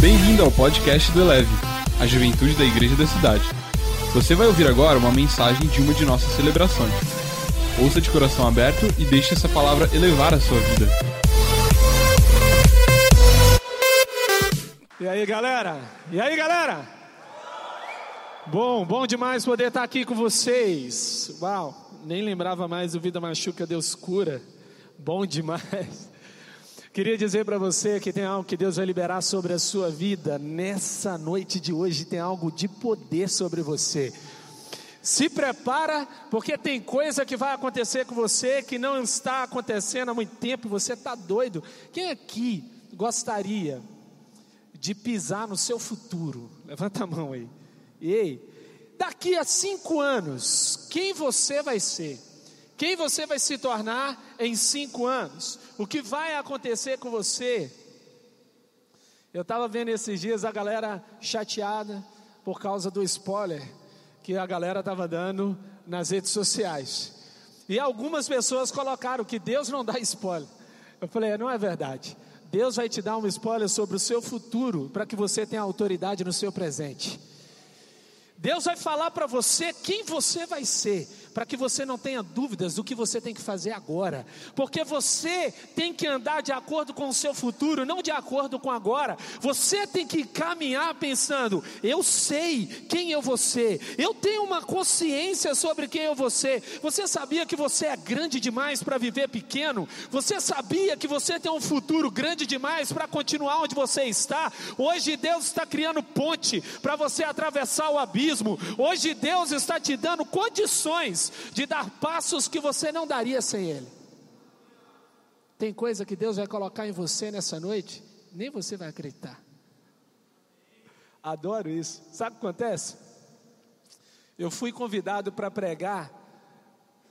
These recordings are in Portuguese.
Bem-vindo ao podcast do Eleve, a juventude da igreja da cidade. Você vai ouvir agora uma mensagem de uma de nossas celebrações. Ouça de coração aberto e deixe essa palavra elevar a sua vida. E aí, galera? E aí, galera? Bom, bom demais poder estar aqui com vocês. Uau, nem lembrava mais do Vida Machuca, Deus cura. Bom demais. Queria dizer para você que tem algo que Deus vai liberar sobre a sua vida nessa noite de hoje, tem algo de poder sobre você. Se prepara, porque tem coisa que vai acontecer com você que não está acontecendo há muito tempo, você está doido. Quem aqui gostaria de pisar no seu futuro? Levanta a mão aí. Ei, daqui a cinco anos, quem você vai ser? Quem você vai se tornar em cinco anos? O que vai acontecer com você? Eu estava vendo esses dias a galera chateada por causa do spoiler que a galera estava dando nas redes sociais. E algumas pessoas colocaram que Deus não dá spoiler. Eu falei, não é verdade. Deus vai te dar um spoiler sobre o seu futuro para que você tenha autoridade no seu presente. Deus vai falar para você quem você vai ser para que você não tenha dúvidas do que você tem que fazer agora, porque você tem que andar de acordo com o seu futuro, não de acordo com agora. Você tem que caminhar pensando: eu sei quem eu vou ser, eu tenho uma consciência sobre quem eu vou ser. Você sabia que você é grande demais para viver pequeno? Você sabia que você tem um futuro grande demais para continuar onde você está? Hoje Deus está criando ponte para você atravessar o abismo. Hoje Deus está te dando condições de dar passos que você não daria sem Ele. Tem coisa que Deus vai colocar em você nessa noite, nem você vai acreditar. Adoro isso. Sabe o que acontece? Eu fui convidado para pregar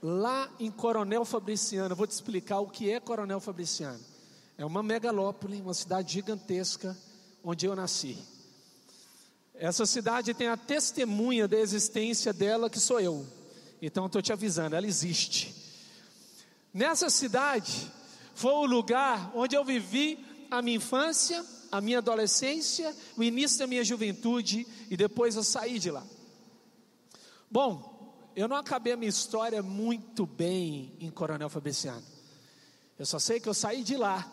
lá em Coronel Fabriciano. vou te explicar o que é Coronel Fabriciano. É uma megalópole, uma cidade gigantesca, onde eu nasci. Essa cidade tem a testemunha da existência dela, que sou eu. Então estou te avisando, ela existe. Nessa cidade foi o lugar onde eu vivi a minha infância, a minha adolescência, o início da minha juventude e depois eu saí de lá. Bom, eu não acabei a minha história muito bem em Coronel Fabriciano. Eu só sei que eu saí de lá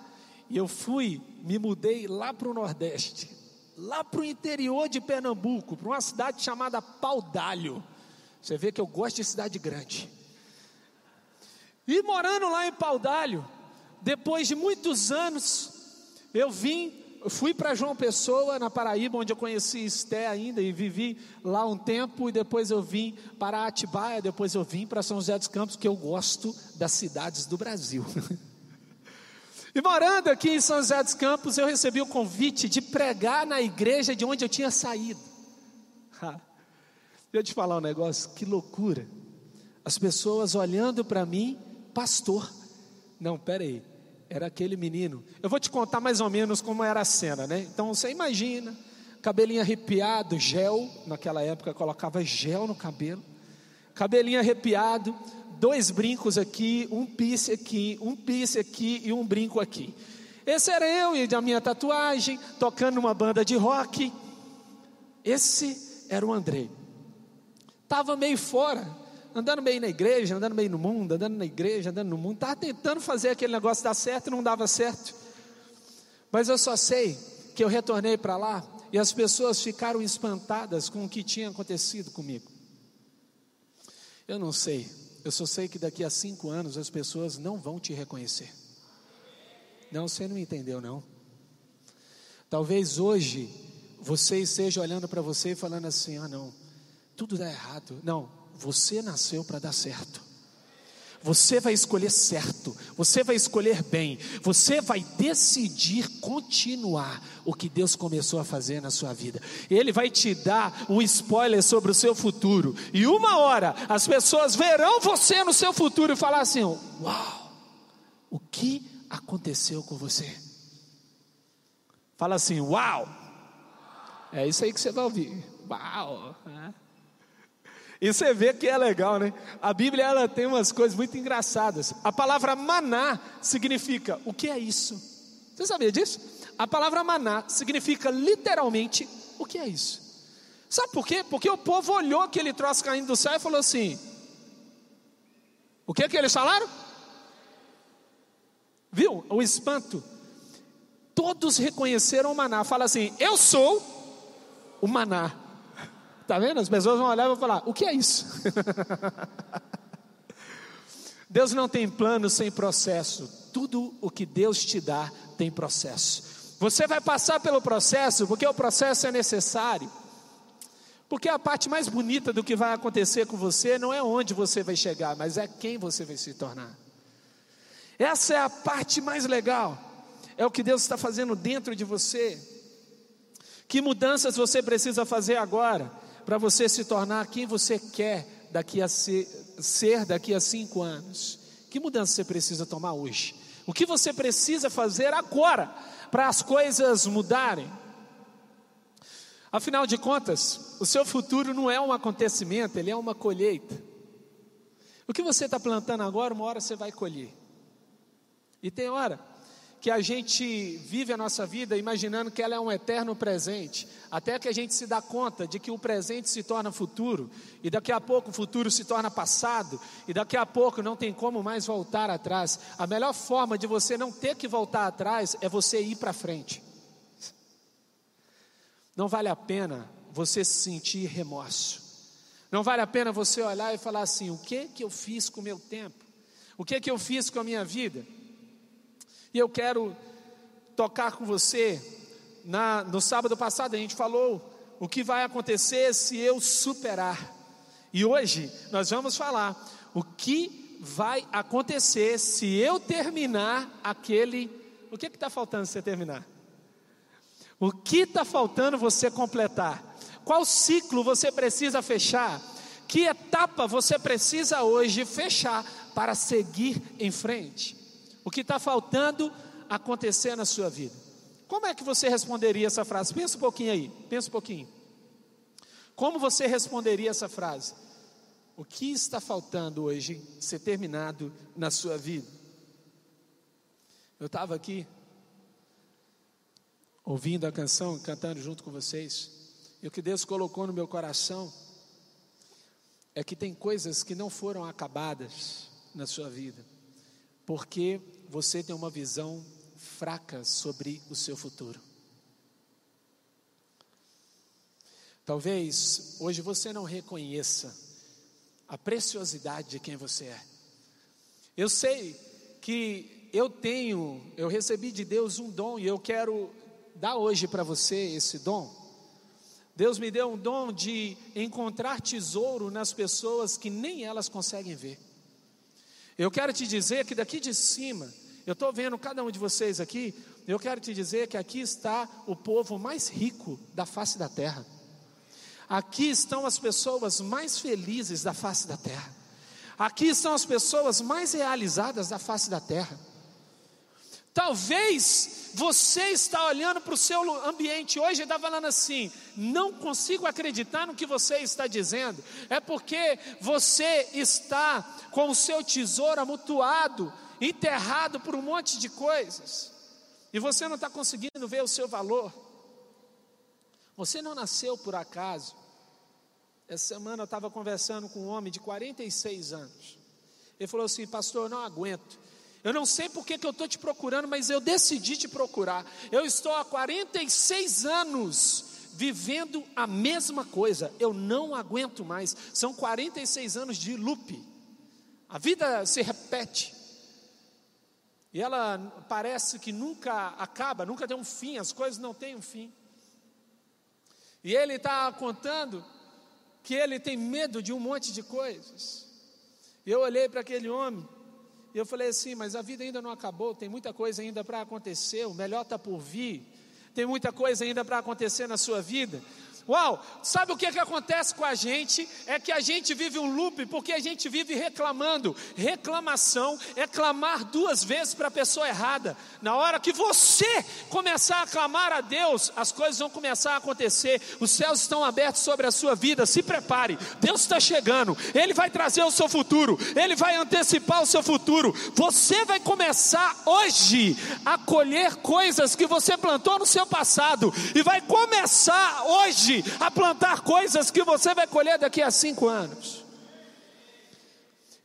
e eu fui, me mudei lá para o Nordeste, lá para o interior de Pernambuco, para uma cidade chamada Paudalho. Você vê que eu gosto de cidade grande. E morando lá em Paudalho, depois de muitos anos, eu vim, fui para João Pessoa, na Paraíba, onde eu conheci Esté ainda e vivi lá um tempo, e depois eu vim para Atibaia, depois eu vim para São José dos Campos, que eu gosto das cidades do Brasil. e morando aqui em São José dos Campos, eu recebi o convite de pregar na igreja de onde eu tinha saído. Deixa eu te falar um negócio, que loucura. As pessoas olhando para mim, pastor. Não, peraí, era aquele menino. Eu vou te contar mais ou menos como era a cena, né? Então você imagina, cabelinho arrepiado, gel, naquela época colocava gel no cabelo, cabelinho arrepiado, dois brincos aqui, um piercing aqui, um piercing aqui e um brinco aqui. Esse era eu e a minha tatuagem, tocando numa banda de rock. Esse era o Andrei. Estava meio fora, andando meio na igreja, andando meio no mundo, andando na igreja, andando no mundo. Estava tentando fazer aquele negócio dar certo e não dava certo. Mas eu só sei que eu retornei para lá e as pessoas ficaram espantadas com o que tinha acontecido comigo. Eu não sei, eu só sei que daqui a cinco anos as pessoas não vão te reconhecer. Não, você não entendeu, não. Talvez hoje você esteja olhando para você e falando assim: ah, não tudo dá errado. Não, você nasceu para dar certo. Você vai escolher certo, você vai escolher bem, você vai decidir continuar o que Deus começou a fazer na sua vida. Ele vai te dar um spoiler sobre o seu futuro, e uma hora as pessoas verão você no seu futuro e falar assim: Uau, o que aconteceu com você? Fala assim: Uau, é isso aí que você vai ouvir. Uau, é. E você vê que é legal, né? A Bíblia ela tem umas coisas muito engraçadas. A palavra maná significa o que é isso? Você sabia disso? A palavra maná significa literalmente o que é isso? Sabe por quê? Porque o povo olhou aquele troço caindo do céu e falou assim: O que é que eles falaram? Viu? O espanto. Todos reconheceram o maná. Fala assim: Eu sou o maná. Tá vendo? As pessoas vão olhar e vão falar: O que é isso? Deus não tem plano sem processo. Tudo o que Deus te dá tem processo. Você vai passar pelo processo porque o processo é necessário. Porque a parte mais bonita do que vai acontecer com você não é onde você vai chegar, mas é quem você vai se tornar. Essa é a parte mais legal. É o que Deus está fazendo dentro de você. Que mudanças você precisa fazer agora para você se tornar quem você quer daqui a ser, ser daqui a cinco anos? Que mudança você precisa tomar hoje? O que você precisa fazer agora para as coisas mudarem? Afinal de contas, o seu futuro não é um acontecimento, ele é uma colheita. O que você está plantando agora, uma hora você vai colher. E tem hora que a gente vive a nossa vida imaginando que ela é um eterno presente, até que a gente se dá conta de que o presente se torna futuro, e daqui a pouco o futuro se torna passado, e daqui a pouco não tem como mais voltar atrás. A melhor forma de você não ter que voltar atrás é você ir para frente. Não vale a pena você sentir remorso. Não vale a pena você olhar e falar assim: o que que eu fiz com o meu tempo? O que que eu fiz com a minha vida? E eu quero tocar com você. Na, no sábado passado a gente falou o que vai acontecer se eu superar. E hoje nós vamos falar o que vai acontecer se eu terminar aquele. O que está faltando você terminar? O que está faltando você completar? Qual ciclo você precisa fechar? Que etapa você precisa hoje fechar para seguir em frente? O que está faltando acontecer na sua vida. Como é que você responderia essa frase? Pensa um pouquinho aí, pensa um pouquinho. Como você responderia essa frase? O que está faltando hoje ser terminado na sua vida? Eu estava aqui ouvindo a canção, cantando junto com vocês, e o que Deus colocou no meu coração é que tem coisas que não foram acabadas na sua vida, porque você tem uma visão fraca sobre o seu futuro. Talvez hoje você não reconheça a preciosidade de quem você é. Eu sei que eu tenho, eu recebi de Deus um dom e eu quero dar hoje para você esse dom. Deus me deu um dom de encontrar tesouro nas pessoas que nem elas conseguem ver. Eu quero te dizer que daqui de cima, eu estou vendo cada um de vocês aqui, eu quero te dizer que aqui está o povo mais rico da face da terra. Aqui estão as pessoas mais felizes da face da terra. Aqui estão as pessoas mais realizadas da face da terra. Talvez você está olhando para o seu ambiente hoje e está falando assim: não consigo acreditar no que você está dizendo. É porque você está com o seu tesouro amutuado, enterrado por um monte de coisas, e você não está conseguindo ver o seu valor. Você não nasceu por acaso. Essa semana eu estava conversando com um homem de 46 anos. Ele falou assim: Pastor, eu não aguento. Eu não sei por que, eu estou te procurando, mas eu decidi te procurar. Eu estou há 46 anos vivendo a mesma coisa. Eu não aguento mais. São 46 anos de loop. A vida se repete. E ela parece que nunca acaba, nunca tem um fim, as coisas não têm um fim. E ele está contando que ele tem medo de um monte de coisas. Eu olhei para aquele homem e eu falei assim: mas a vida ainda não acabou, tem muita coisa ainda para acontecer, o melhor está por vir, tem muita coisa ainda para acontecer na sua vida. Uau, sabe o que, que acontece com a gente? É que a gente vive um loop porque a gente vive reclamando. Reclamação é clamar duas vezes para a pessoa errada. Na hora que você começar a clamar a Deus, as coisas vão começar a acontecer. Os céus estão abertos sobre a sua vida. Se prepare, Deus está chegando. Ele vai trazer o seu futuro, Ele vai antecipar o seu futuro. Você vai começar hoje a colher coisas que você plantou no seu passado e vai começar hoje a plantar coisas que você vai colher daqui a cinco anos.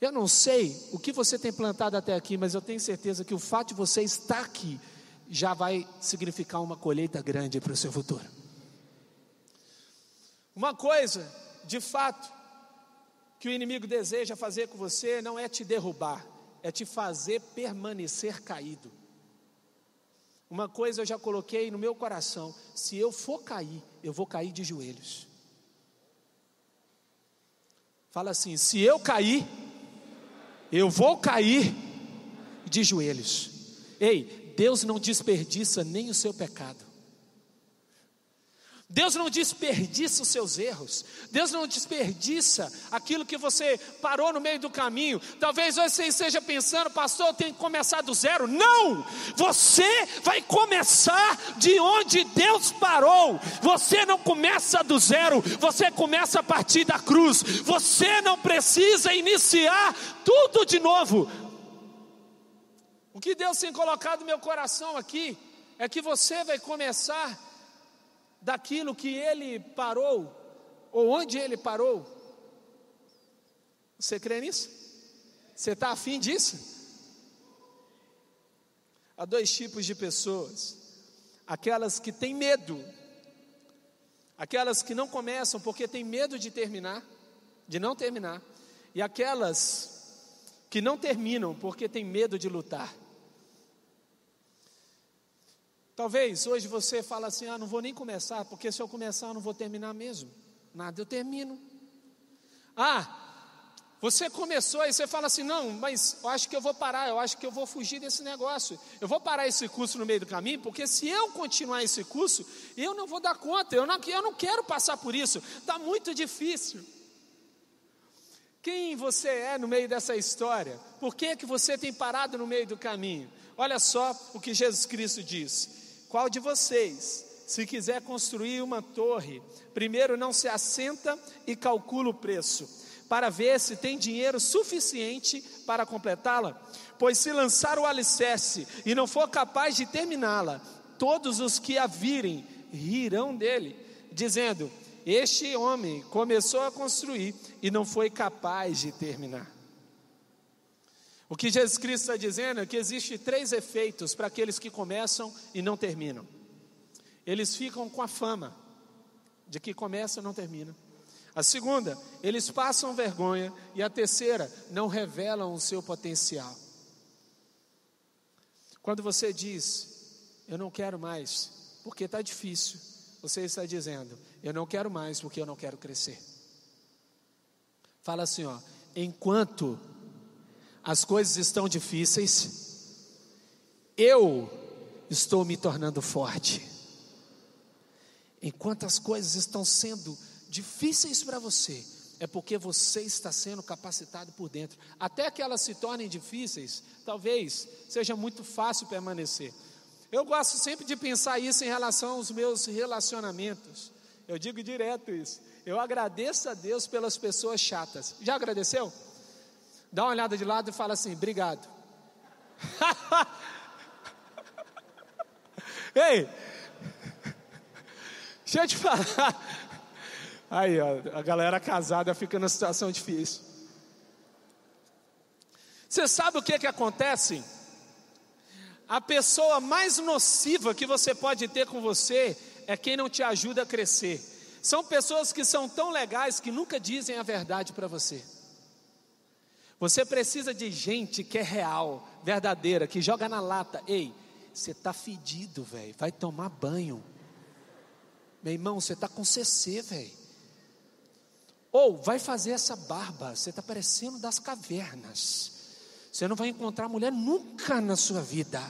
Eu não sei o que você tem plantado até aqui, mas eu tenho certeza que o fato de você estar aqui já vai significar uma colheita grande para o seu futuro. Uma coisa, de fato, que o inimigo deseja fazer com você não é te derrubar, é te fazer permanecer caído. Uma coisa eu já coloquei no meu coração: se eu for cair, eu vou cair de joelhos. Fala assim: se eu cair, eu vou cair de joelhos. Ei, Deus não desperdiça nem o seu pecado. Deus não desperdiça os seus erros, Deus não desperdiça aquilo que você parou no meio do caminho. Talvez você esteja pensando, pastor, eu tenho que começar do zero. Não! Você vai começar de onde Deus parou. Você não começa do zero, você começa a partir da cruz. Você não precisa iniciar tudo de novo. O que Deus tem colocado no meu coração aqui é que você vai começar daquilo que ele parou, ou onde ele parou. Você crê nisso? Você está afim disso? Há dois tipos de pessoas: aquelas que têm medo, aquelas que não começam porque têm medo de terminar, de não terminar, e aquelas que não terminam porque têm medo de lutar. Talvez hoje você fala assim: ah, não vou nem começar, porque se eu começar eu não vou terminar mesmo. Nada, eu termino. Ah, você começou e você fala assim: não, mas eu acho que eu vou parar, eu acho que eu vou fugir desse negócio. Eu vou parar esse curso no meio do caminho, porque se eu continuar esse curso, eu não vou dar conta, eu não, eu não quero passar por isso, está muito difícil. Quem você é no meio dessa história? Por que, que você tem parado no meio do caminho? Olha só o que Jesus Cristo diz. Qual de vocês, se quiser construir uma torre, primeiro não se assenta e calcula o preço, para ver se tem dinheiro suficiente para completá-la? Pois se lançar o alicerce e não for capaz de terminá-la, todos os que a virem rirão dele, dizendo: Este homem começou a construir e não foi capaz de terminar. O que Jesus Cristo está dizendo é que existe três efeitos para aqueles que começam e não terminam. Eles ficam com a fama de que começa e não termina. A segunda, eles passam vergonha. E a terceira, não revelam o seu potencial. Quando você diz, eu não quero mais, porque está difícil, você está dizendo, eu não quero mais porque eu não quero crescer. Fala assim, ó, enquanto as coisas estão difíceis, eu estou me tornando forte. Enquanto as coisas estão sendo difíceis para você, é porque você está sendo capacitado por dentro. Até que elas se tornem difíceis, talvez seja muito fácil permanecer. Eu gosto sempre de pensar isso em relação aos meus relacionamentos. Eu digo direto isso. Eu agradeço a Deus pelas pessoas chatas. Já agradeceu? Dá uma olhada de lado e fala assim: obrigado. Ei, deixa eu te falar. Aí, ó, a galera casada fica numa situação difícil. Você sabe o que, que acontece? A pessoa mais nociva que você pode ter com você é quem não te ajuda a crescer. São pessoas que são tão legais que nunca dizem a verdade para você. Você precisa de gente que é real, verdadeira, que joga na lata. Ei, você está fedido, velho. Vai tomar banho. Meu irmão, você está com CC, velho. Ou vai fazer essa barba. Você está parecendo das cavernas. Você não vai encontrar mulher nunca na sua vida.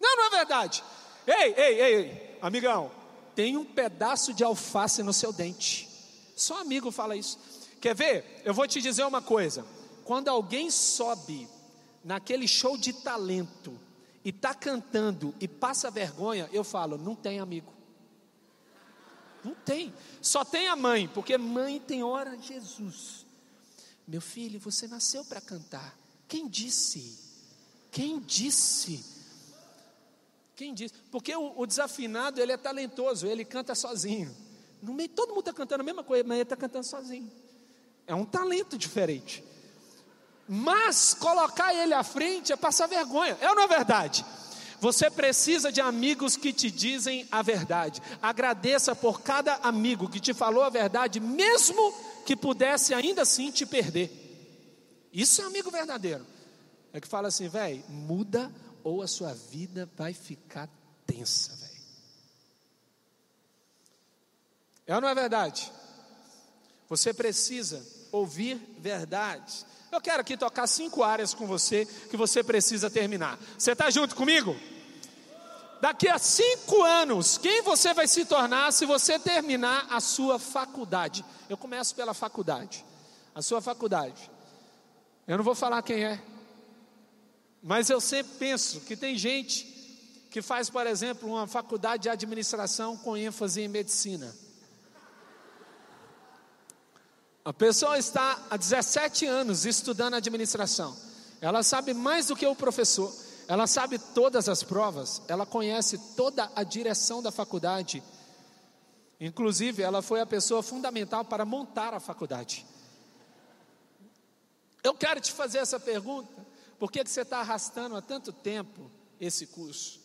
Não, não é verdade. Ei, ei, ei, ei, amigão. tem um pedaço de alface no seu dente. Só amigo fala isso. Quer ver? Eu vou te dizer uma coisa. Quando alguém sobe naquele show de talento e está cantando e passa vergonha, eu falo, não tem amigo. Não tem. Só tem a mãe, porque mãe tem hora Jesus. Meu filho, você nasceu para cantar. Quem disse? Quem disse? Quem disse? Porque o, o, desafinado, ele é talentoso, ele canta sozinho. No meio, todo mundo está cantando a mesma coisa, mas ele está cantando sozinho. É um talento diferente. Mas colocar ele à frente é passar vergonha. É ou não é verdade? Você precisa de amigos que te dizem a verdade. Agradeça por cada amigo que te falou a verdade, mesmo que pudesse ainda assim te perder. Isso é amigo verdadeiro. É que fala assim, velho, muda ou a sua vida vai ficar tensa, velho. É ou não é verdade? Você precisa ouvir verdade. Eu quero aqui tocar cinco áreas com você que você precisa terminar. Você está junto comigo? Daqui a cinco anos, quem você vai se tornar se você terminar a sua faculdade? Eu começo pela faculdade. A sua faculdade. Eu não vou falar quem é, mas eu sempre penso que tem gente que faz, por exemplo, uma faculdade de administração com ênfase em medicina. A pessoa está há 17 anos estudando administração. Ela sabe mais do que o professor. Ela sabe todas as provas. Ela conhece toda a direção da faculdade. Inclusive, ela foi a pessoa fundamental para montar a faculdade. Eu quero te fazer essa pergunta. Por que, que você está arrastando há tanto tempo esse curso?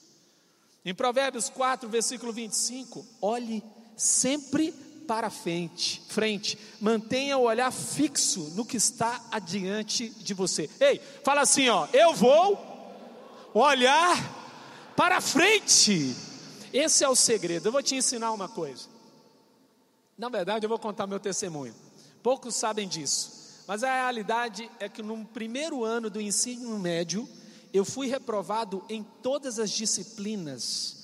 Em Provérbios 4, versículo 25, olhe sempre para frente, frente. Mantenha o olhar fixo no que está adiante de você. Ei, fala assim, ó, eu vou olhar para frente. Esse é o segredo. Eu vou te ensinar uma coisa. Na verdade, eu vou contar meu testemunho. Poucos sabem disso, mas a realidade é que no primeiro ano do ensino médio, eu fui reprovado em todas as disciplinas.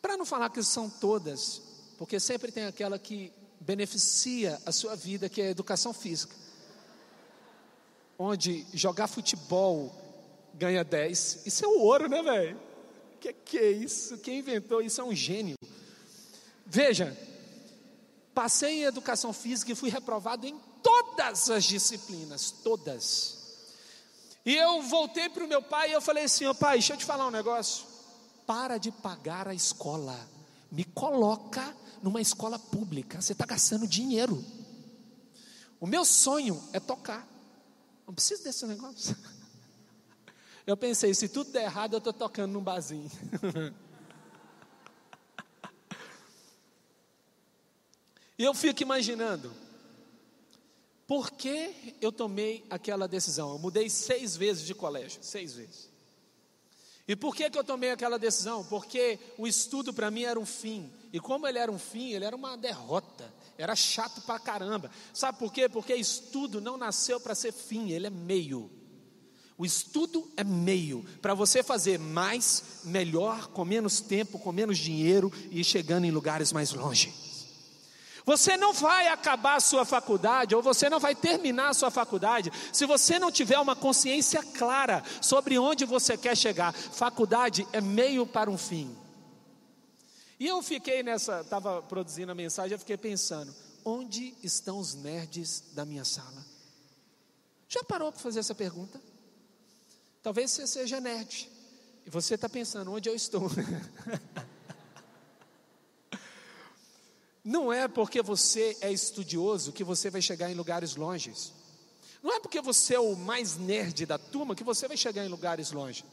Para não falar que são todas, porque sempre tem aquela que beneficia a sua vida, que é a educação física. Onde jogar futebol ganha 10. Isso é o ouro, né, velho? Que que é isso? Quem inventou isso é um gênio. Veja, passei em educação física e fui reprovado em todas as disciplinas, todas. E eu voltei para o meu pai e eu falei assim: "Ô pai, deixa eu te falar um negócio. Para de pagar a escola. Me coloca numa escola pública, você está gastando dinheiro. O meu sonho é tocar. Não preciso desse negócio. Eu pensei, se tudo der errado, eu estou tocando num barzinho. E eu fico imaginando, por que eu tomei aquela decisão? Eu mudei seis vezes de colégio, seis vezes. E por que, que eu tomei aquela decisão? Porque o estudo para mim era um fim. E como ele era um fim, ele era uma derrota. Era chato pra caramba. Sabe por quê? Porque estudo não nasceu para ser fim, ele é meio. O estudo é meio para você fazer mais, melhor, com menos tempo, com menos dinheiro e chegando em lugares mais longe. Você não vai acabar a sua faculdade, ou você não vai terminar a sua faculdade, se você não tiver uma consciência clara sobre onde você quer chegar. Faculdade é meio para um fim. E eu fiquei nessa, estava produzindo a mensagem, eu fiquei pensando: onde estão os nerds da minha sala? Já parou para fazer essa pergunta? Talvez você seja nerd, e você está pensando: onde eu estou? Não é porque você é estudioso que você vai chegar em lugares longes. Não é porque você é o mais nerd da turma que você vai chegar em lugares longe.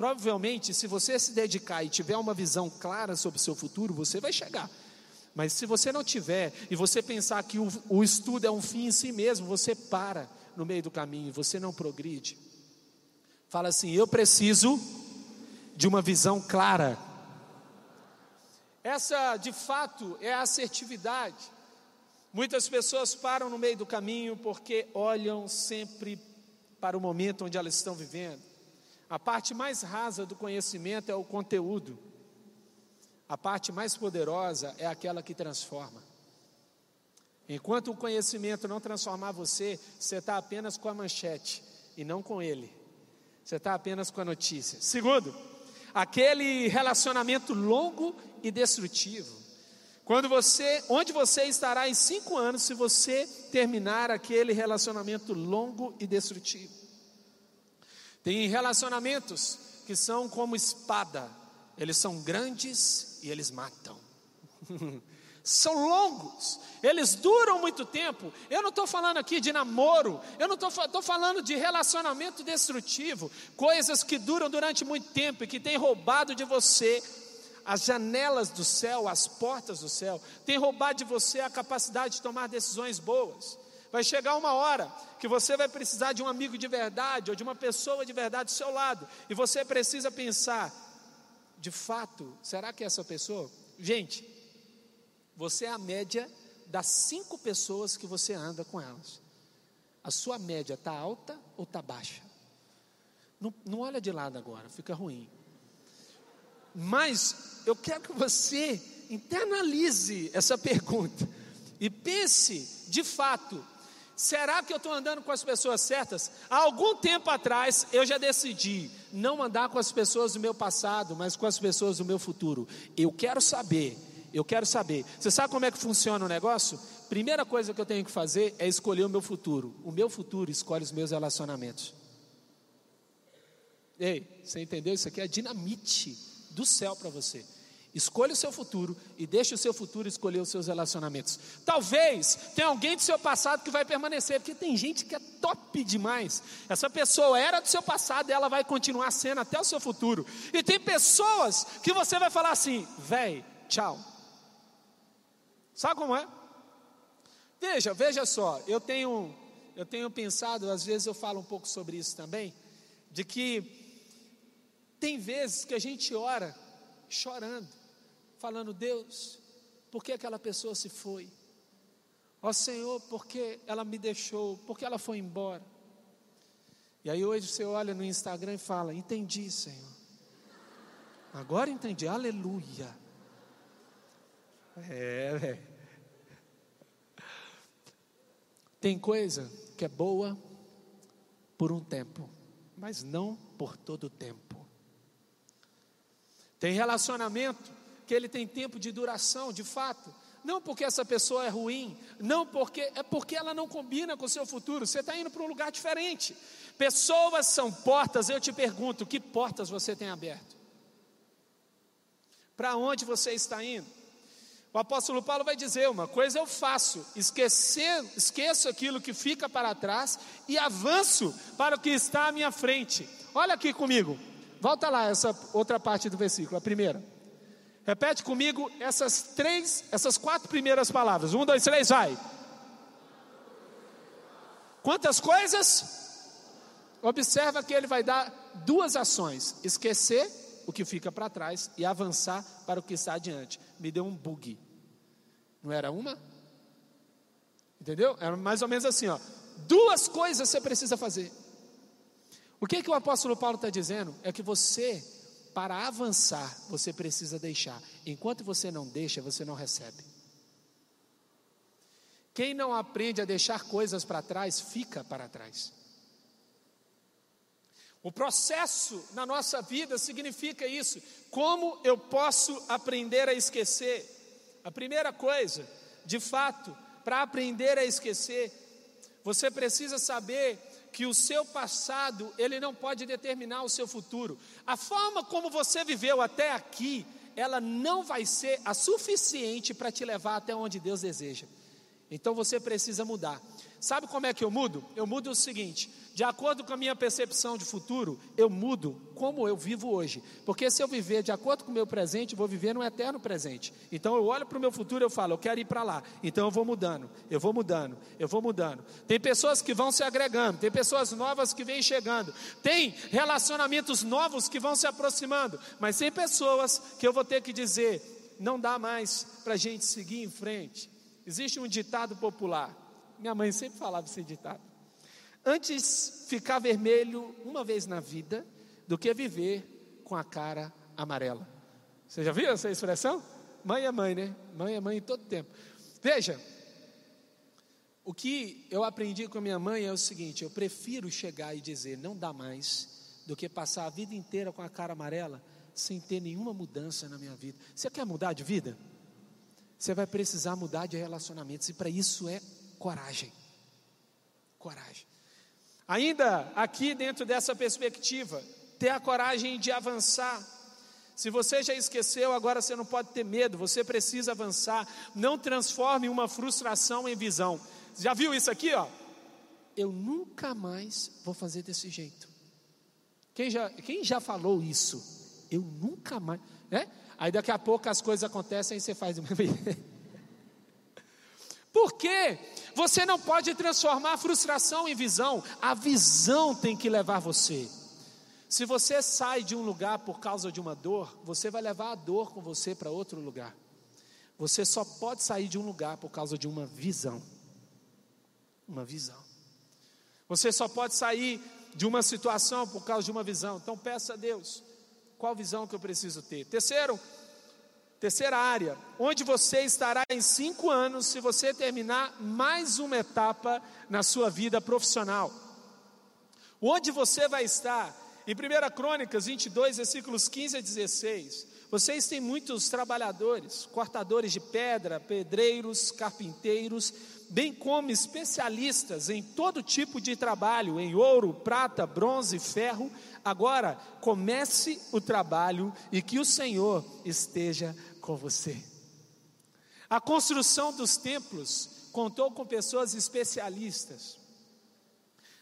Provavelmente, se você se dedicar e tiver uma visão clara sobre o seu futuro, você vai chegar. Mas se você não tiver e você pensar que o, o estudo é um fim em si mesmo, você para no meio do caminho, você não progride. Fala assim: eu preciso de uma visão clara essa, de fato, é a assertividade. Muitas pessoas param no meio do caminho porque olham sempre para o momento onde elas estão vivendo. A parte mais rasa do conhecimento é o conteúdo. a parte mais poderosa é aquela que transforma. Enquanto o conhecimento não transformar você, você está apenas com a manchete e não com ele. Você está apenas com a notícia. Segundo, aquele relacionamento longo e destrutivo. Quando você, onde você estará em cinco anos se você terminar aquele relacionamento longo e destrutivo? Tem relacionamentos que são como espada, eles são grandes e eles matam. são longos, eles duram muito tempo. Eu não estou falando aqui de namoro, eu não estou falando de relacionamento destrutivo, coisas que duram durante muito tempo e que têm roubado de você as janelas do céu, as portas do céu, tem roubado de você a capacidade de tomar decisões boas. Vai chegar uma hora que você vai precisar de um amigo de verdade ou de uma pessoa de verdade do seu lado, e você precisa pensar: de fato, será que é essa pessoa? Gente, você é a média das cinco pessoas que você anda com elas. A sua média está alta ou está baixa? Não, não olha de lado agora, fica ruim. Mas eu quero que você internalize essa pergunta e pense de fato Será que eu estou andando com as pessoas certas? Há algum tempo atrás eu já decidi não andar com as pessoas do meu passado, mas com as pessoas do meu futuro. Eu quero saber, eu quero saber. Você sabe como é que funciona o negócio? Primeira coisa que eu tenho que fazer é escolher o meu futuro. O meu futuro escolhe os meus relacionamentos. Ei, você entendeu? Isso aqui é dinamite do céu para você. Escolha o seu futuro e deixe o seu futuro escolher os seus relacionamentos. Talvez tenha alguém do seu passado que vai permanecer, porque tem gente que é top demais. Essa pessoa era do seu passado e ela vai continuar sendo até o seu futuro. E tem pessoas que você vai falar assim: véi, tchau. Sabe como é? Veja, veja só, eu tenho, eu tenho pensado, às vezes eu falo um pouco sobre isso também, de que tem vezes que a gente ora chorando falando: Deus, por que aquela pessoa se foi? Ó Senhor, por que ela me deixou? Por que ela foi embora? E aí hoje você olha no Instagram e fala: Entendi, Senhor. Agora entendi, aleluia. É, velho. Tem coisa que é boa por um tempo, mas não por todo o tempo. Tem relacionamento que ele tem tempo de duração, de fato. Não porque essa pessoa é ruim, não porque é porque ela não combina com o seu futuro. Você está indo para um lugar diferente. Pessoas são portas. Eu te pergunto, que portas você tem aberto? Para onde você está indo? O apóstolo Paulo vai dizer: uma coisa eu faço, esquecer, esqueço aquilo que fica para trás e avanço para o que está à minha frente. Olha aqui comigo, volta lá, essa outra parte do versículo, a primeira. Repete comigo essas três, essas quatro primeiras palavras. Um, dois, três, vai. Quantas coisas? Observa que ele vai dar duas ações: esquecer o que fica para trás e avançar para o que está adiante. Me deu um bug. Não era uma? Entendeu? Era mais ou menos assim, ó. Duas coisas você precisa fazer. O que, que o apóstolo Paulo está dizendo? É que você para avançar, você precisa deixar. Enquanto você não deixa, você não recebe. Quem não aprende a deixar coisas para trás, fica para trás. O processo na nossa vida significa isso. Como eu posso aprender a esquecer? A primeira coisa, de fato, para aprender a esquecer, você precisa saber que o seu passado, ele não pode determinar o seu futuro. A forma como você viveu até aqui, ela não vai ser a suficiente para te levar até onde Deus deseja. Então você precisa mudar. Sabe como é que eu mudo? Eu mudo o seguinte: de acordo com a minha percepção de futuro, eu mudo como eu vivo hoje. Porque se eu viver de acordo com o meu presente, vou viver no eterno presente. Então eu olho para o meu futuro e falo, eu quero ir para lá. Então eu vou mudando, eu vou mudando, eu vou mudando. Tem pessoas que vão se agregando, tem pessoas novas que vêm chegando, tem relacionamentos novos que vão se aproximando, mas tem pessoas que eu vou ter que dizer, não dá mais para a gente seguir em frente. Existe um ditado popular minha mãe sempre falava esse ditado. Antes ficar vermelho uma vez na vida do que viver com a cara amarela. Você já viu essa expressão? Mãe é mãe, né? Mãe é mãe todo tempo. Veja, o que eu aprendi com a minha mãe é o seguinte: eu prefiro chegar e dizer não dá mais, do que passar a vida inteira com a cara amarela sem ter nenhuma mudança na minha vida. Você quer mudar de vida? Você vai precisar mudar de relacionamentos, e para isso é coragem. Coragem. Ainda aqui dentro dessa perspectiva, ter a coragem de avançar. Se você já esqueceu, agora você não pode ter medo, você precisa avançar. Não transforme uma frustração em visão. Já viu isso aqui, ó? Eu nunca mais vou fazer desse jeito. Quem já, quem já falou isso? Eu nunca mais, né? Aí daqui a pouco as coisas acontecem e você faz Por quê? Você não pode transformar a frustração em visão, a visão tem que levar você. Se você sai de um lugar por causa de uma dor, você vai levar a dor com você para outro lugar. Você só pode sair de um lugar por causa de uma visão. Uma visão. Você só pode sair de uma situação por causa de uma visão. Então peça a Deus, qual visão que eu preciso ter? Terceiro, terceira área, onde você estará em cinco anos se você terminar mais uma etapa na sua vida profissional. Onde você vai estar? Em 1 Crônicas 22, versículos 15 a 16. Vocês têm muitos trabalhadores, cortadores de pedra, pedreiros, carpinteiros, bem como especialistas em todo tipo de trabalho, em ouro, prata, bronze, ferro. Agora, comece o trabalho e que o Senhor esteja com você. A construção dos templos contou com pessoas especialistas.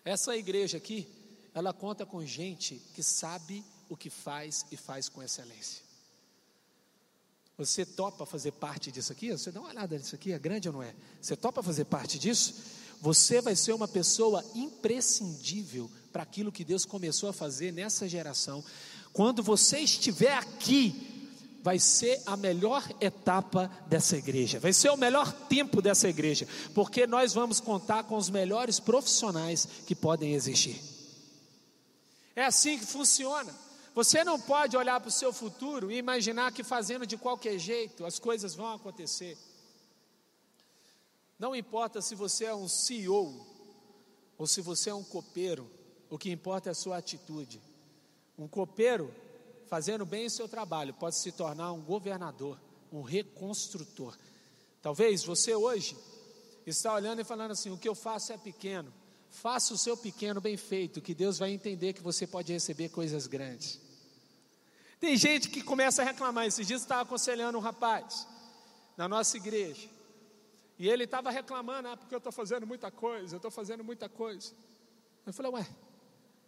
Essa igreja aqui, ela conta com gente que sabe o que faz e faz com excelência. Você topa fazer parte disso aqui? Você dá uma olhada nisso aqui, é grande ou não é? Você topa fazer parte disso? Você vai ser uma pessoa imprescindível para aquilo que Deus começou a fazer nessa geração. Quando você estiver aqui, vai ser a melhor etapa dessa igreja, vai ser o melhor tempo dessa igreja, porque nós vamos contar com os melhores profissionais que podem existir. É assim que funciona. Você não pode olhar para o seu futuro e imaginar que fazendo de qualquer jeito as coisas vão acontecer. Não importa se você é um CEO ou se você é um copeiro, o que importa é a sua atitude. Um copeiro, fazendo bem o seu trabalho, pode se tornar um governador, um reconstrutor. Talvez você hoje está olhando e falando assim: o que eu faço é pequeno. Faça o seu pequeno bem feito, que Deus vai entender que você pode receber coisas grandes. Tem gente que começa a reclamar. Esses dias estava aconselhando um rapaz na nossa igreja. E ele estava reclamando, ah, porque eu estou fazendo muita coisa, eu estou fazendo muita coisa. Eu falei, ué,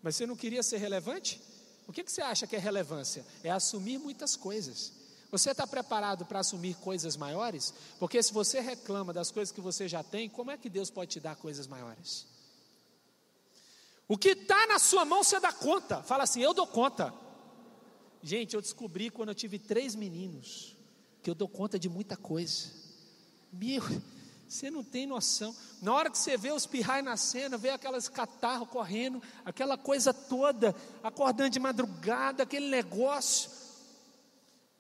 mas você não queria ser relevante? O que, que você acha que é relevância? É assumir muitas coisas. Você está preparado para assumir coisas maiores? Porque se você reclama das coisas que você já tem, como é que Deus pode te dar coisas maiores? O que está na sua mão você dá conta. Fala assim, eu dou conta. Gente, eu descobri quando eu tive três meninos que eu dou conta de muita coisa. Meu, você não tem noção. Na hora que você vê os pirrais nascendo, vê aquelas catarro correndo, aquela coisa toda, acordando de madrugada, aquele negócio.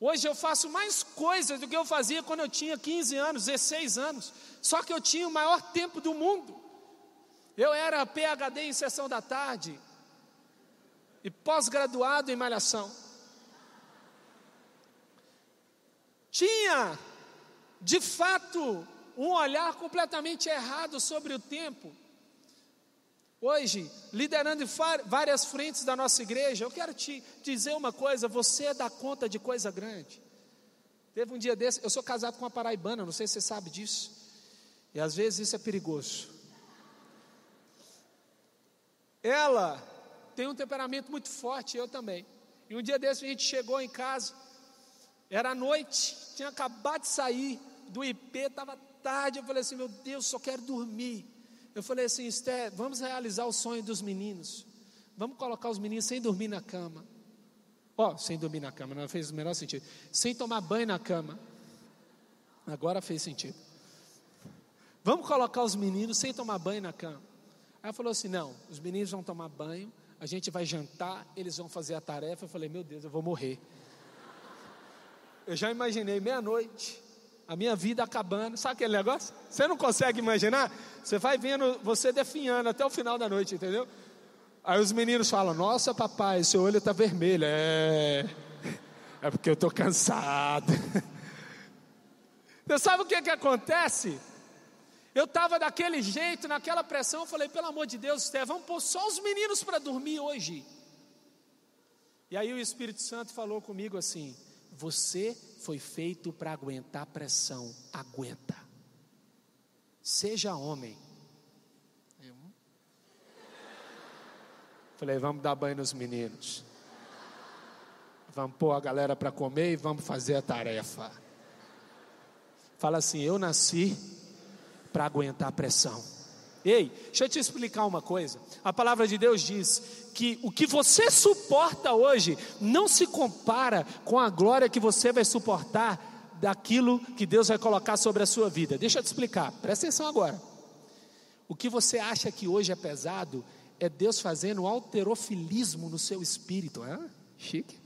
Hoje eu faço mais coisas do que eu fazia quando eu tinha 15 anos, 16 anos. Só que eu tinha o maior tempo do mundo. Eu era PhD em sessão da tarde e pós-graduado em malhação. tinha, de fato, um olhar completamente errado sobre o tempo. Hoje, liderando várias frentes da nossa igreja, eu quero te dizer uma coisa: você dá conta de coisa grande. Teve um dia desse, eu sou casado com uma paraibana, não sei se você sabe disso, e às vezes isso é perigoso. Ela tem um temperamento muito forte, eu também. E um dia desse a gente chegou em casa, era noite, tinha acabado de sair do IP, estava tarde. Eu falei assim: Meu Deus, só quero dormir. Eu falei assim: Esther, vamos realizar o sonho dos meninos. Vamos colocar os meninos sem dormir na cama. Ó, oh, sem dormir na cama, não fez o menor sentido. Sem tomar banho na cama. Agora fez sentido. Vamos colocar os meninos sem tomar banho na cama. Aí ela falou assim: Não, os meninos vão tomar banho, a gente vai jantar, eles vão fazer a tarefa. Eu falei: Meu Deus, eu vou morrer. eu já imaginei meia-noite, a minha vida acabando. Sabe aquele negócio? Você não consegue imaginar? Você vai vendo você definhando até o final da noite, entendeu? Aí os meninos falam: Nossa, papai, seu olho está vermelho. É, é porque eu estou cansado. Você sabe o que, que acontece? Eu estava daquele jeito, naquela pressão, eu falei, pelo amor de Deus, Esther, vamos pôr só os meninos para dormir hoje. E aí o Espírito Santo falou comigo assim: Você foi feito para aguentar pressão, aguenta. Seja homem. Eu... Falei, vamos dar banho nos meninos. Vamos pôr a galera para comer e vamos fazer a tarefa. Fala assim: Eu nasci para aguentar a pressão. Ei, deixa eu te explicar uma coisa. A palavra de Deus diz que o que você suporta hoje não se compara com a glória que você vai suportar daquilo que Deus vai colocar sobre a sua vida. Deixa eu te explicar, presta atenção agora. O que você acha que hoje é pesado é Deus fazendo alterofilismo no seu espírito. Ah, chique.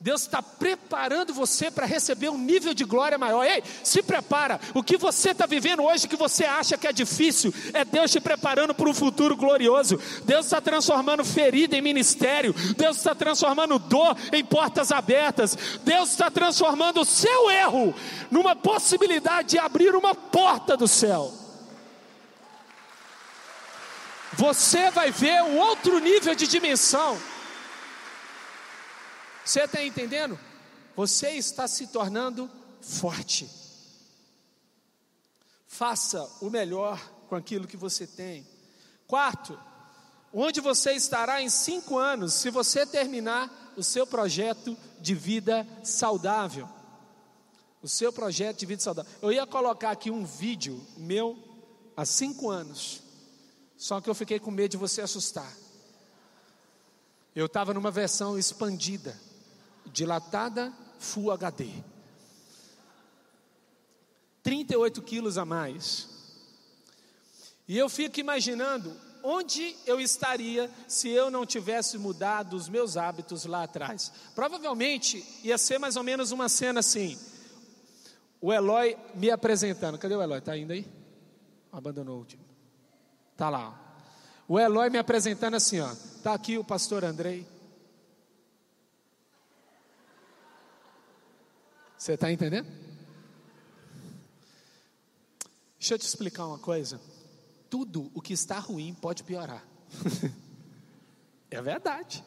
Deus está preparando você para receber um nível de glória maior. Ei, se prepara. O que você está vivendo hoje que você acha que é difícil, é Deus te preparando para um futuro glorioso. Deus está transformando ferida em ministério. Deus está transformando dor em portas abertas. Deus está transformando o seu erro numa possibilidade de abrir uma porta do céu. Você vai ver um outro nível de dimensão. Você está entendendo? Você está se tornando forte. Faça o melhor com aquilo que você tem. Quarto, onde você estará em cinco anos se você terminar o seu projeto de vida saudável? O seu projeto de vida saudável. Eu ia colocar aqui um vídeo meu há cinco anos, só que eu fiquei com medo de você assustar. Eu estava numa versão expandida dilatada Full HD. 38 quilos a mais. E eu fico imaginando onde eu estaria se eu não tivesse mudado os meus hábitos lá atrás. Provavelmente ia ser mais ou menos uma cena assim. O Eloy me apresentando. Cadê o Eloy? Está indo aí? Abandonou o último. Está lá. O Eloy me apresentando assim, ó. Está aqui o pastor Andrei. Você está entendendo? Deixa eu te explicar uma coisa. Tudo o que está ruim pode piorar. é verdade.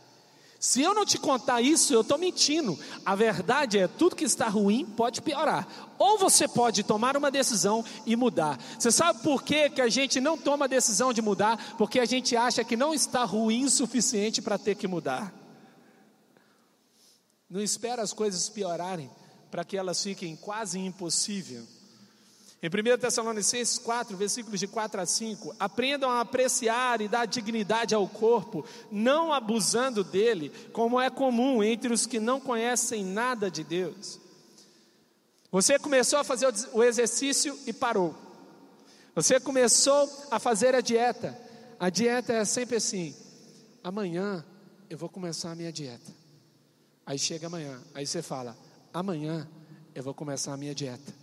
Se eu não te contar isso, eu estou mentindo. A verdade é: tudo que está ruim pode piorar. Ou você pode tomar uma decisão e mudar. Você sabe por que, que a gente não toma a decisão de mudar? Porque a gente acha que não está ruim o suficiente para ter que mudar. Não espera as coisas piorarem para que elas fiquem quase impossível. Em 1 Tessalonicenses 4, versículos de 4 a 5, aprendam a apreciar e dar dignidade ao corpo, não abusando dele, como é comum entre os que não conhecem nada de Deus. Você começou a fazer o exercício e parou. Você começou a fazer a dieta. A dieta é sempre assim: amanhã eu vou começar a minha dieta. Aí chega amanhã, aí você fala: amanhã eu vou começar a minha dieta.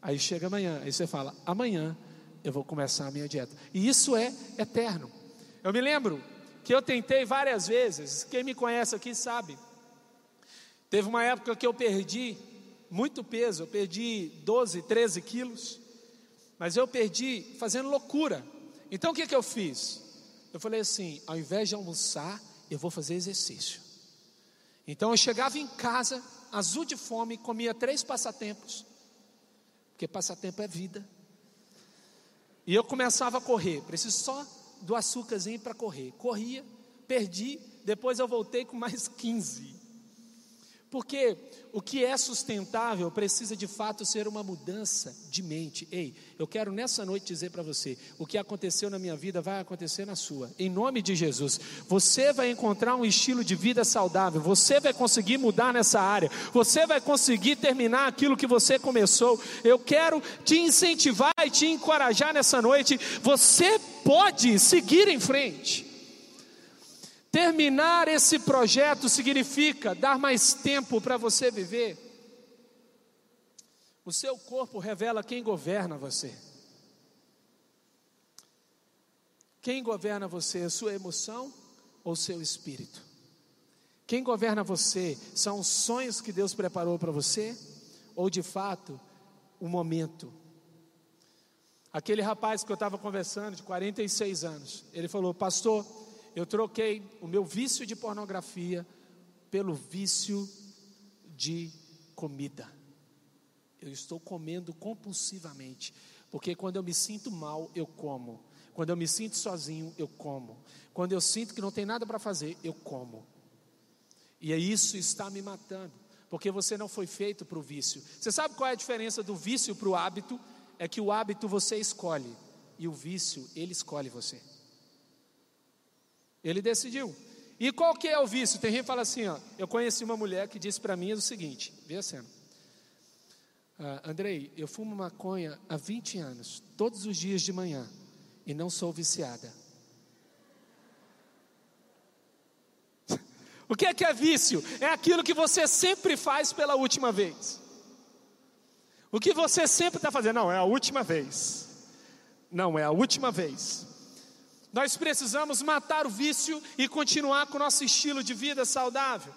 Aí chega amanhã, aí você fala, amanhã eu vou começar a minha dieta. E isso é eterno. Eu me lembro que eu tentei várias vezes, quem me conhece aqui sabe. Teve uma época que eu perdi muito peso, eu perdi 12, 13 quilos, mas eu perdi fazendo loucura. Então o que, que eu fiz? Eu falei assim: ao invés de almoçar, eu vou fazer exercício. Então eu chegava em casa, azul de fome, comia três passatempos, porque passatempo é vida. E eu começava a correr, preciso só do açúcarzinho para correr. Corria, perdi, depois eu voltei com mais 15. Porque o que é sustentável precisa de fato ser uma mudança de mente. Ei, eu quero nessa noite dizer para você: o que aconteceu na minha vida vai acontecer na sua, em nome de Jesus. Você vai encontrar um estilo de vida saudável, você vai conseguir mudar nessa área, você vai conseguir terminar aquilo que você começou. Eu quero te incentivar e te encorajar nessa noite. Você pode seguir em frente. Terminar esse projeto significa dar mais tempo para você viver. O seu corpo revela quem governa você. Quem governa você, a sua emoção ou seu espírito? Quem governa você são os sonhos que Deus preparou para você ou de fato o momento? Aquele rapaz que eu estava conversando, de 46 anos, ele falou: Pastor, eu troquei o meu vício de pornografia pelo vício de comida. Eu estou comendo compulsivamente, porque quando eu me sinto mal, eu como. Quando eu me sinto sozinho, eu como. Quando eu sinto que não tem nada para fazer, eu como. E é isso está me matando, porque você não foi feito para o vício. Você sabe qual é a diferença do vício para o hábito? É que o hábito você escolhe e o vício ele escolhe você. Ele decidiu. E qual que é o vício? Tem gente que fala assim, ó, eu conheci uma mulher que disse para mim o seguinte, vê a cena. Ah, Andrei, eu fumo maconha há 20 anos, todos os dias de manhã, e não sou viciada. o que é que é vício? É aquilo que você sempre faz pela última vez. O que você sempre está fazendo? Não, é a última vez. Não, é a última vez. Nós precisamos matar o vício e continuar com o nosso estilo de vida saudável.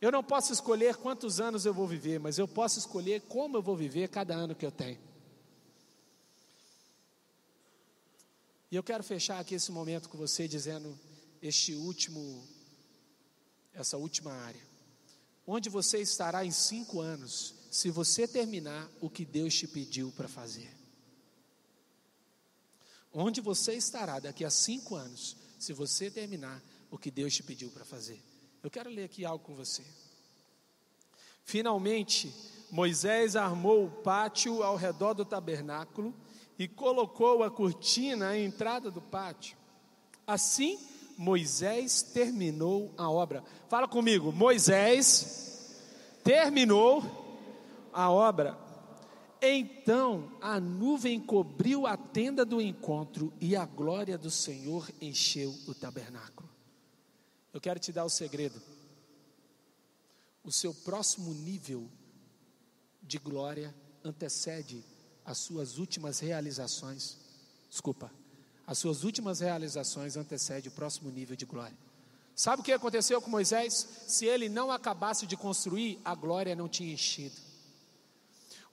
Eu não posso escolher quantos anos eu vou viver, mas eu posso escolher como eu vou viver cada ano que eu tenho. E eu quero fechar aqui esse momento com você dizendo este último, essa última área. Onde você estará em cinco anos, se você terminar o que Deus te pediu para fazer? Onde você estará daqui a cinco anos, se você terminar o que Deus te pediu para fazer? Eu quero ler aqui algo com você. Finalmente, Moisés armou o pátio ao redor do tabernáculo e colocou a cortina à entrada do pátio. Assim, Moisés terminou a obra. Fala comigo, Moisés terminou a obra. Então a nuvem cobriu a tenda do encontro e a glória do Senhor encheu o tabernáculo. Eu quero te dar o segredo. O seu próximo nível de glória antecede as suas últimas realizações. Desculpa. As suas últimas realizações antecede o próximo nível de glória. Sabe o que aconteceu com Moisés? Se ele não acabasse de construir, a glória não tinha enchido.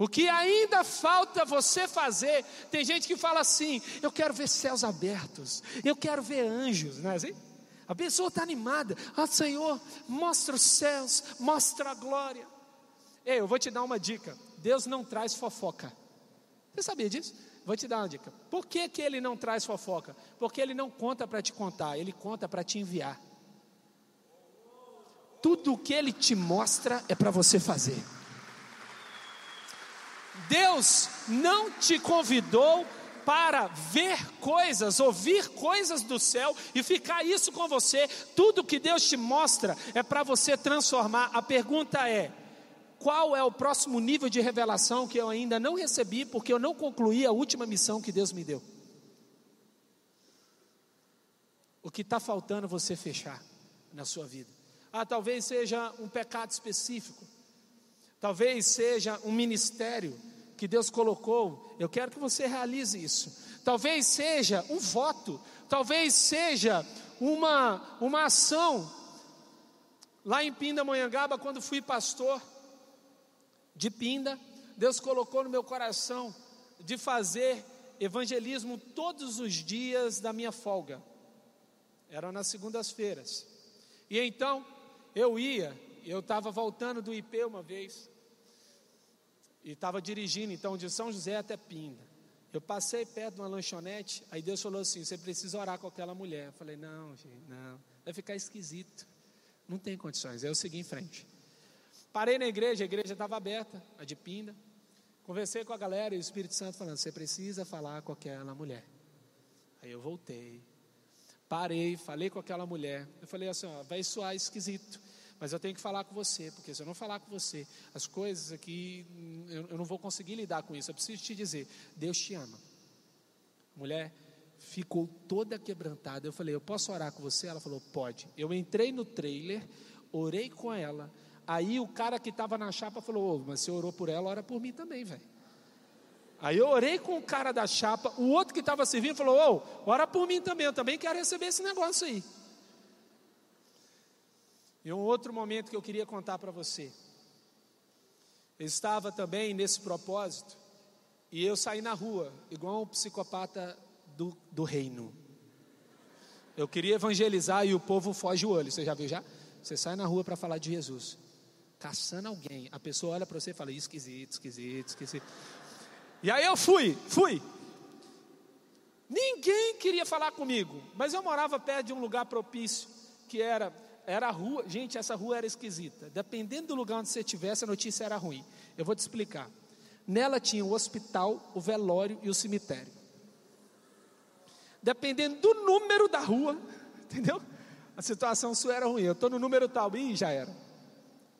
O que ainda falta você fazer? Tem gente que fala assim: eu quero ver céus abertos, eu quero ver anjos, não é assim? A pessoa está animada, ah Senhor, mostra os céus, mostra a glória. Ei, eu vou te dar uma dica: Deus não traz fofoca. Você sabia disso? Vou te dar uma dica. Por que, que ele não traz fofoca? Porque ele não conta para te contar, ele conta para te enviar. Tudo o que ele te mostra é para você fazer. Deus não te convidou para ver coisas, ouvir coisas do céu e ficar isso com você. Tudo que Deus te mostra é para você transformar. A pergunta é: qual é o próximo nível de revelação que eu ainda não recebi porque eu não concluí a última missão que Deus me deu? O que está faltando você fechar na sua vida? Ah, talvez seja um pecado específico, talvez seja um ministério que Deus colocou, eu quero que você realize isso. Talvez seja um voto, talvez seja uma, uma ação. Lá em Pindamonhangaba, quando fui pastor de Pinda, Deus colocou no meu coração de fazer evangelismo todos os dias da minha folga. Era nas segundas-feiras. E então eu ia, eu estava voltando do IP uma vez, e estava dirigindo então de São José até Pinda. Eu passei perto de uma lanchonete, aí Deus falou assim: você precisa orar com aquela mulher. Eu falei: não, gente, não, vai ficar esquisito, não tem condições. Aí eu segui em frente. Parei na igreja, a igreja estava aberta, a de Pinda. Conversei com a galera e o Espírito Santo falando: você precisa falar com aquela mulher. Aí eu voltei, parei, falei com aquela mulher. Eu falei assim: ó, vai soar esquisito mas eu tenho que falar com você, porque se eu não falar com você, as coisas aqui, eu, eu não vou conseguir lidar com isso. Eu preciso te dizer: Deus te ama. Mulher ficou toda quebrantada. Eu falei: Eu posso orar com você? Ela falou: Pode. Eu entrei no trailer, orei com ela. Aí o cara que estava na chapa falou: Ô, mas você orou por ela, ora por mim também, velho. Aí eu orei com o cara da chapa, o outro que estava servindo falou: Ô, ora por mim também, eu também quero receber esse negócio aí. E um outro momento que eu queria contar para você. Eu estava também nesse propósito, e eu saí na rua, igual um psicopata do, do reino. Eu queria evangelizar e o povo foge o olho. Você já viu já? Você sai na rua para falar de Jesus, caçando alguém. A pessoa olha para você e fala: esquisito, esquisito, esquisito. E aí eu fui, fui. Ninguém queria falar comigo, mas eu morava perto de um lugar propício, que era era a rua, gente, essa rua era esquisita. Dependendo do lugar onde você estivesse, a notícia era ruim. Eu vou te explicar. Nela tinha o hospital, o velório e o cemitério. Dependendo do número da rua, entendeu? A situação sua era ruim. Eu estou no número tal, e já era.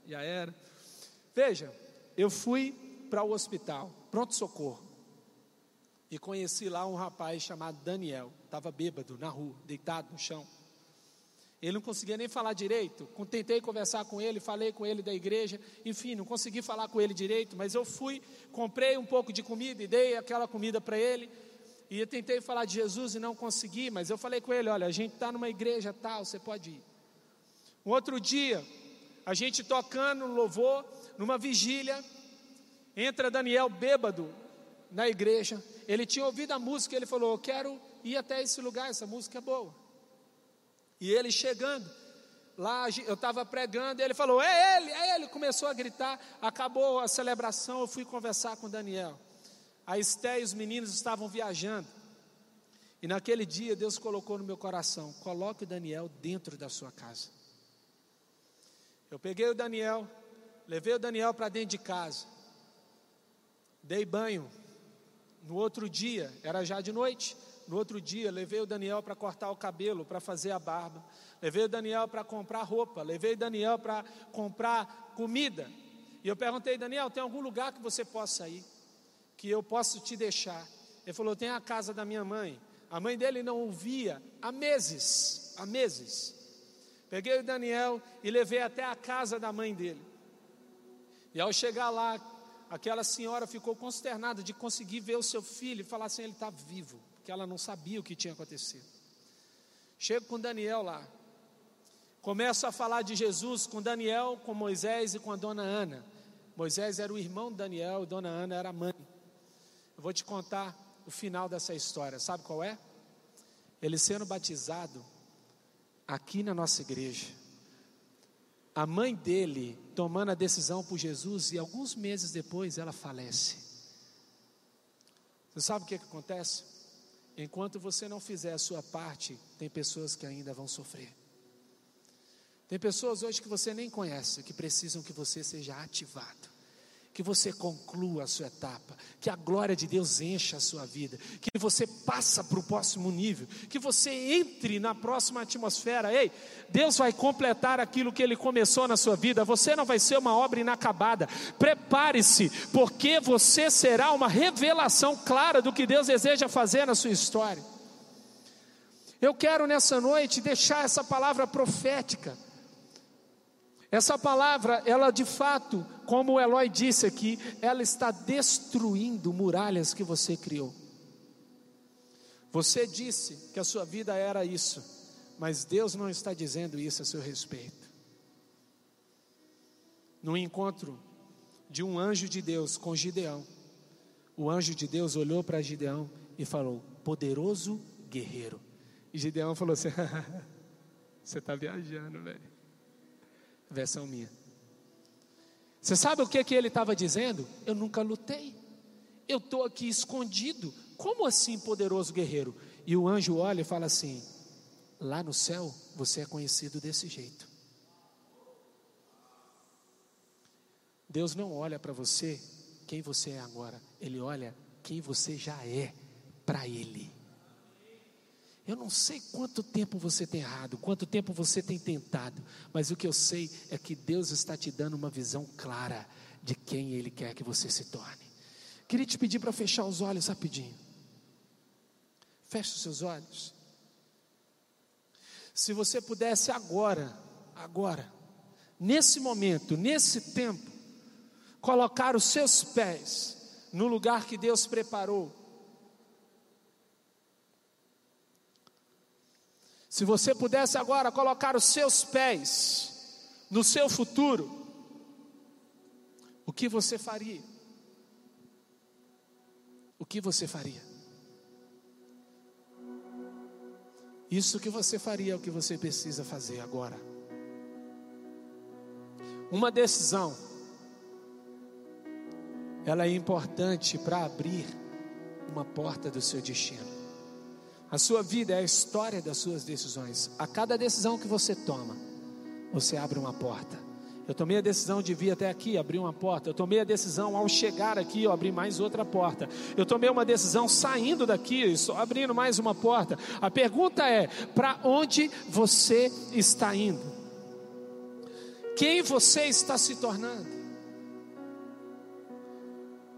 Já era. Veja, eu fui para o hospital, pronto-socorro. E conheci lá um rapaz chamado Daniel. Estava bêbado na rua, deitado no chão. Ele não conseguia nem falar direito. Tentei conversar com ele, falei com ele da igreja, enfim, não consegui falar com ele direito, mas eu fui, comprei um pouco de comida e dei aquela comida para ele. E eu tentei falar de Jesus e não consegui, mas eu falei com ele: olha, a gente está numa igreja tal, você pode ir. Um outro dia, a gente tocando louvor, numa vigília, entra Daniel bêbado na igreja. Ele tinha ouvido a música, ele falou: Eu quero ir até esse lugar, essa música é boa. E ele chegando, lá eu estava pregando, e ele falou: É ele, é ele. Começou a gritar. Acabou a celebração, eu fui conversar com Daniel. A Esté e os meninos estavam viajando. E naquele dia Deus colocou no meu coração: coloque o Daniel dentro da sua casa. Eu peguei o Daniel, levei o Daniel para dentro de casa, dei banho. No outro dia, era já de noite, no outro dia, levei o Daniel para cortar o cabelo, para fazer a barba. Levei o Daniel para comprar roupa. Levei o Daniel para comprar comida. E eu perguntei, Daniel, tem algum lugar que você possa ir? Que eu possa te deixar? Ele falou, tem a casa da minha mãe. A mãe dele não ouvia há meses, há meses. Peguei o Daniel e levei até a casa da mãe dele. E ao chegar lá, aquela senhora ficou consternada de conseguir ver o seu filho e falar assim: ele está vivo que ela não sabia o que tinha acontecido. Chego com Daniel lá. Começo a falar de Jesus com Daniel, com Moisés e com a dona Ana. Moisés era o irmão de Daniel, e dona Ana era a mãe. Eu vou te contar o final dessa história. Sabe qual é? Ele sendo batizado aqui na nossa igreja. A mãe dele tomando a decisão por Jesus e alguns meses depois ela falece. Você sabe o que, que acontece? Enquanto você não fizer a sua parte, tem pessoas que ainda vão sofrer. Tem pessoas hoje que você nem conhece, que precisam que você seja ativado que você conclua a sua etapa, que a glória de Deus encha a sua vida, que você passa para o próximo nível, que você entre na próxima atmosfera. Ei, Deus vai completar aquilo que Ele começou na sua vida. Você não vai ser uma obra inacabada. Prepare-se, porque você será uma revelação clara do que Deus deseja fazer na sua história. Eu quero nessa noite deixar essa palavra profética essa palavra, ela de fato, como o Eloy disse aqui, ela está destruindo muralhas que você criou. Você disse que a sua vida era isso, mas Deus não está dizendo isso a seu respeito. No encontro de um anjo de Deus com Gideão, o anjo de Deus olhou para Gideão e falou: Poderoso guerreiro. E Gideão falou assim: Você está viajando, velho versão minha. Você sabe o que, que ele estava dizendo? Eu nunca lutei. Eu estou aqui escondido. Como assim, poderoso guerreiro? E o anjo olha e fala assim: Lá no céu você é conhecido desse jeito. Deus não olha para você quem você é agora, Ele olha quem você já é para Ele. Eu não sei quanto tempo você tem errado, quanto tempo você tem tentado, mas o que eu sei é que Deus está te dando uma visão clara de quem Ele quer que você se torne. Queria te pedir para fechar os olhos rapidinho. Feche os seus olhos. Se você pudesse agora, agora, nesse momento, nesse tempo, colocar os seus pés no lugar que Deus preparou. Se você pudesse agora colocar os seus pés no seu futuro, o que você faria? O que você faria? Isso que você faria é o que você precisa fazer agora. Uma decisão, ela é importante para abrir uma porta do seu destino. A sua vida é a história das suas decisões. A cada decisão que você toma, você abre uma porta. Eu tomei a decisão de vir até aqui, abrir uma porta. Eu tomei a decisão ao chegar aqui, eu abri mais outra porta. Eu tomei uma decisão saindo daqui, só abrindo mais uma porta. A pergunta é: para onde você está indo? Quem você está se tornando?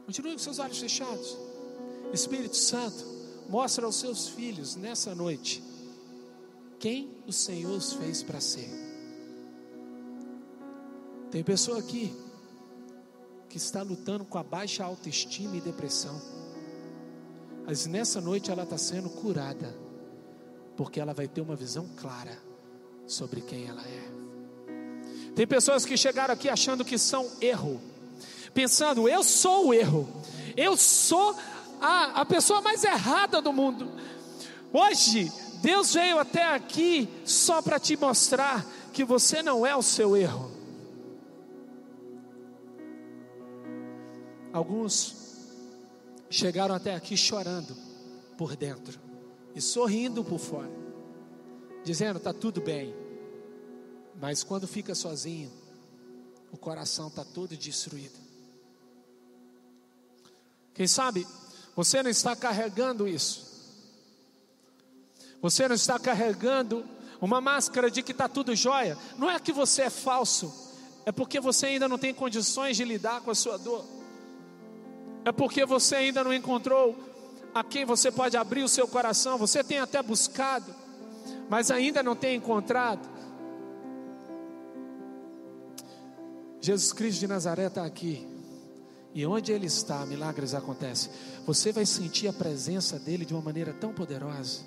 Continue com seus olhos fechados. Espírito Santo, mostra aos seus filhos nessa noite quem o Senhor os fez para ser. Tem pessoa aqui que está lutando com a baixa autoestima e depressão. Mas nessa noite ela está sendo curada, porque ela vai ter uma visão clara sobre quem ela é. Tem pessoas que chegaram aqui achando que são erro, pensando, eu sou o erro, eu sou a, a pessoa mais errada do mundo. Hoje, Deus veio até aqui só para te mostrar que você não é o seu erro. Alguns chegaram até aqui chorando por dentro e sorrindo por fora, dizendo: está tudo bem, mas quando fica sozinho, o coração está todo destruído. Quem sabe você não está carregando isso, você não está carregando uma máscara de que está tudo jóia, não é que você é falso, é porque você ainda não tem condições de lidar com a sua dor é porque você ainda não encontrou a quem você pode abrir o seu coração. Você tem até buscado, mas ainda não tem encontrado. Jesus Cristo de Nazaré está aqui. E onde Ele está, milagres acontecem. Você vai sentir a presença dEle de uma maneira tão poderosa,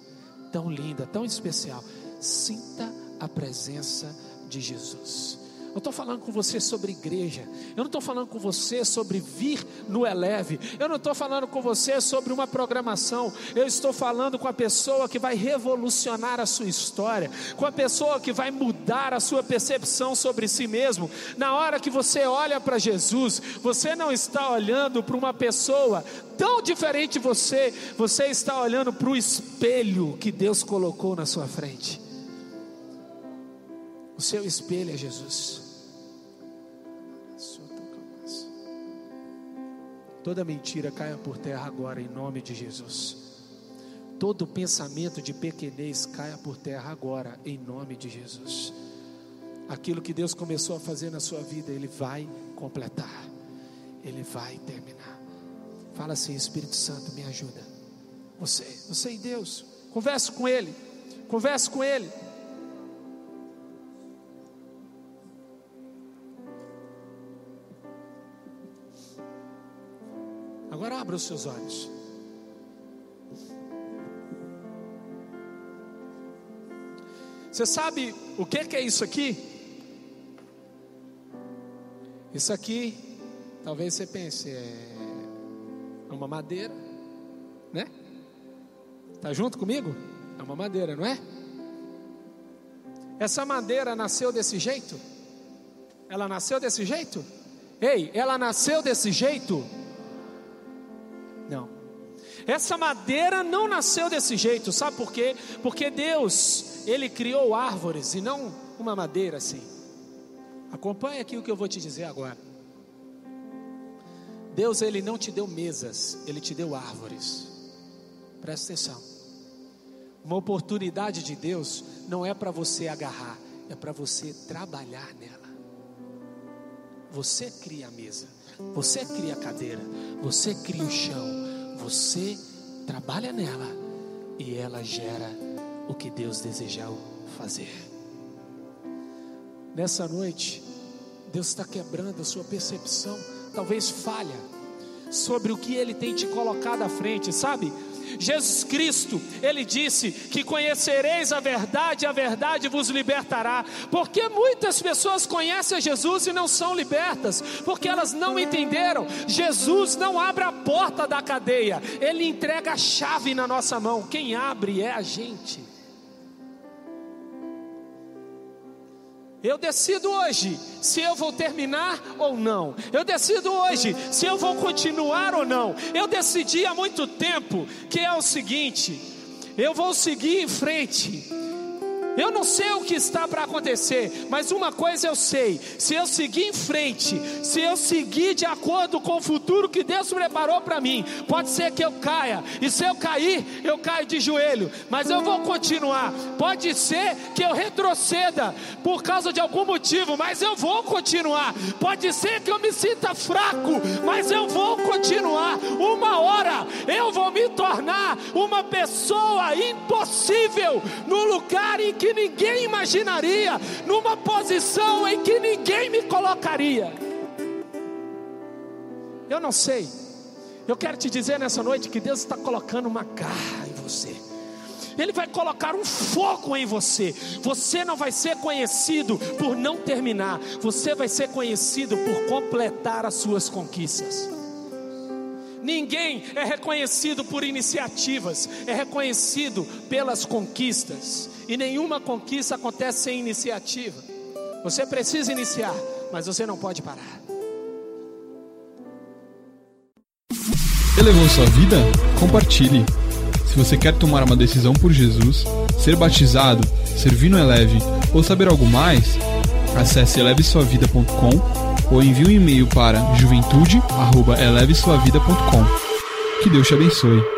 tão linda, tão especial. Sinta a presença de Jesus. Eu estou falando com você sobre igreja. Eu não estou falando com você sobre vir no Eleve. Eu não estou falando com você sobre uma programação. Eu estou falando com a pessoa que vai revolucionar a sua história, com a pessoa que vai mudar a sua percepção sobre si mesmo. Na hora que você olha para Jesus, você não está olhando para uma pessoa tão diferente de você, você está olhando para o espelho que Deus colocou na sua frente. O seu espelho é Jesus. Toda mentira caia por terra agora, em nome de Jesus. Todo pensamento de pequenez caia por terra agora, em nome de Jesus. Aquilo que Deus começou a fazer na sua vida, Ele vai completar, Ele vai terminar. Fala assim: Espírito Santo, me ajuda. Você, você e Deus, converse com Ele, converse com Ele. Agora abra os seus olhos. Você sabe o que é isso aqui? Isso aqui, talvez você pense, é uma madeira, né? Tá junto comigo? É uma madeira, não é? Essa madeira nasceu desse jeito? Ela nasceu desse jeito? Ei, ela nasceu desse jeito? Essa madeira não nasceu desse jeito, sabe por quê? Porque Deus, Ele criou árvores e não uma madeira assim. Acompanhe aqui o que eu vou te dizer agora. Deus, Ele não te deu mesas, Ele te deu árvores. Presta atenção. Uma oportunidade de Deus não é para você agarrar, é para você trabalhar nela. Você cria a mesa, você cria a cadeira, você cria o chão, você trabalha nela e ela gera o que Deus desejou fazer. Nessa noite, Deus está quebrando a sua percepção, talvez falha, sobre o que Ele tem te colocado à frente, sabe? Jesus Cristo, ele disse que conhecereis a verdade, a verdade vos libertará. Porque muitas pessoas conhecem Jesus e não são libertas, porque elas não entenderam. Jesus não abre a porta da cadeia, ele entrega a chave na nossa mão. Quem abre é a gente. Eu decido hoje se eu vou terminar ou não. Eu decido hoje se eu vou continuar ou não. Eu decidi há muito tempo que é o seguinte: eu vou seguir em frente. Eu não sei o que está para acontecer, mas uma coisa eu sei: se eu seguir em frente, se eu seguir de acordo com o futuro que Deus preparou para mim, pode ser que eu caia, e se eu cair, eu caio de joelho, mas eu vou continuar. Pode ser que eu retroceda por causa de algum motivo, mas eu vou continuar. Pode ser que eu me sinta fraco, mas eu vou continuar. Uma hora eu vou me tornar uma pessoa impossível no lugar em que que ninguém imaginaria, numa posição em que ninguém me colocaria. Eu não sei. Eu quero te dizer nessa noite que Deus está colocando uma garra em você. Ele vai colocar um fogo em você. Você não vai ser conhecido por não terminar, você vai ser conhecido por completar as suas conquistas. Ninguém é reconhecido por iniciativas, é reconhecido pelas conquistas. E nenhuma conquista acontece sem iniciativa. Você precisa iniciar, mas você não pode parar. Elevou sua vida? Compartilhe. Se você quer tomar uma decisão por Jesus, ser batizado, servir no Eleve ou saber algo mais, acesse elevesuavida.com ou envie um e-mail para juventude@elevesuavida.com. Que Deus te abençoe.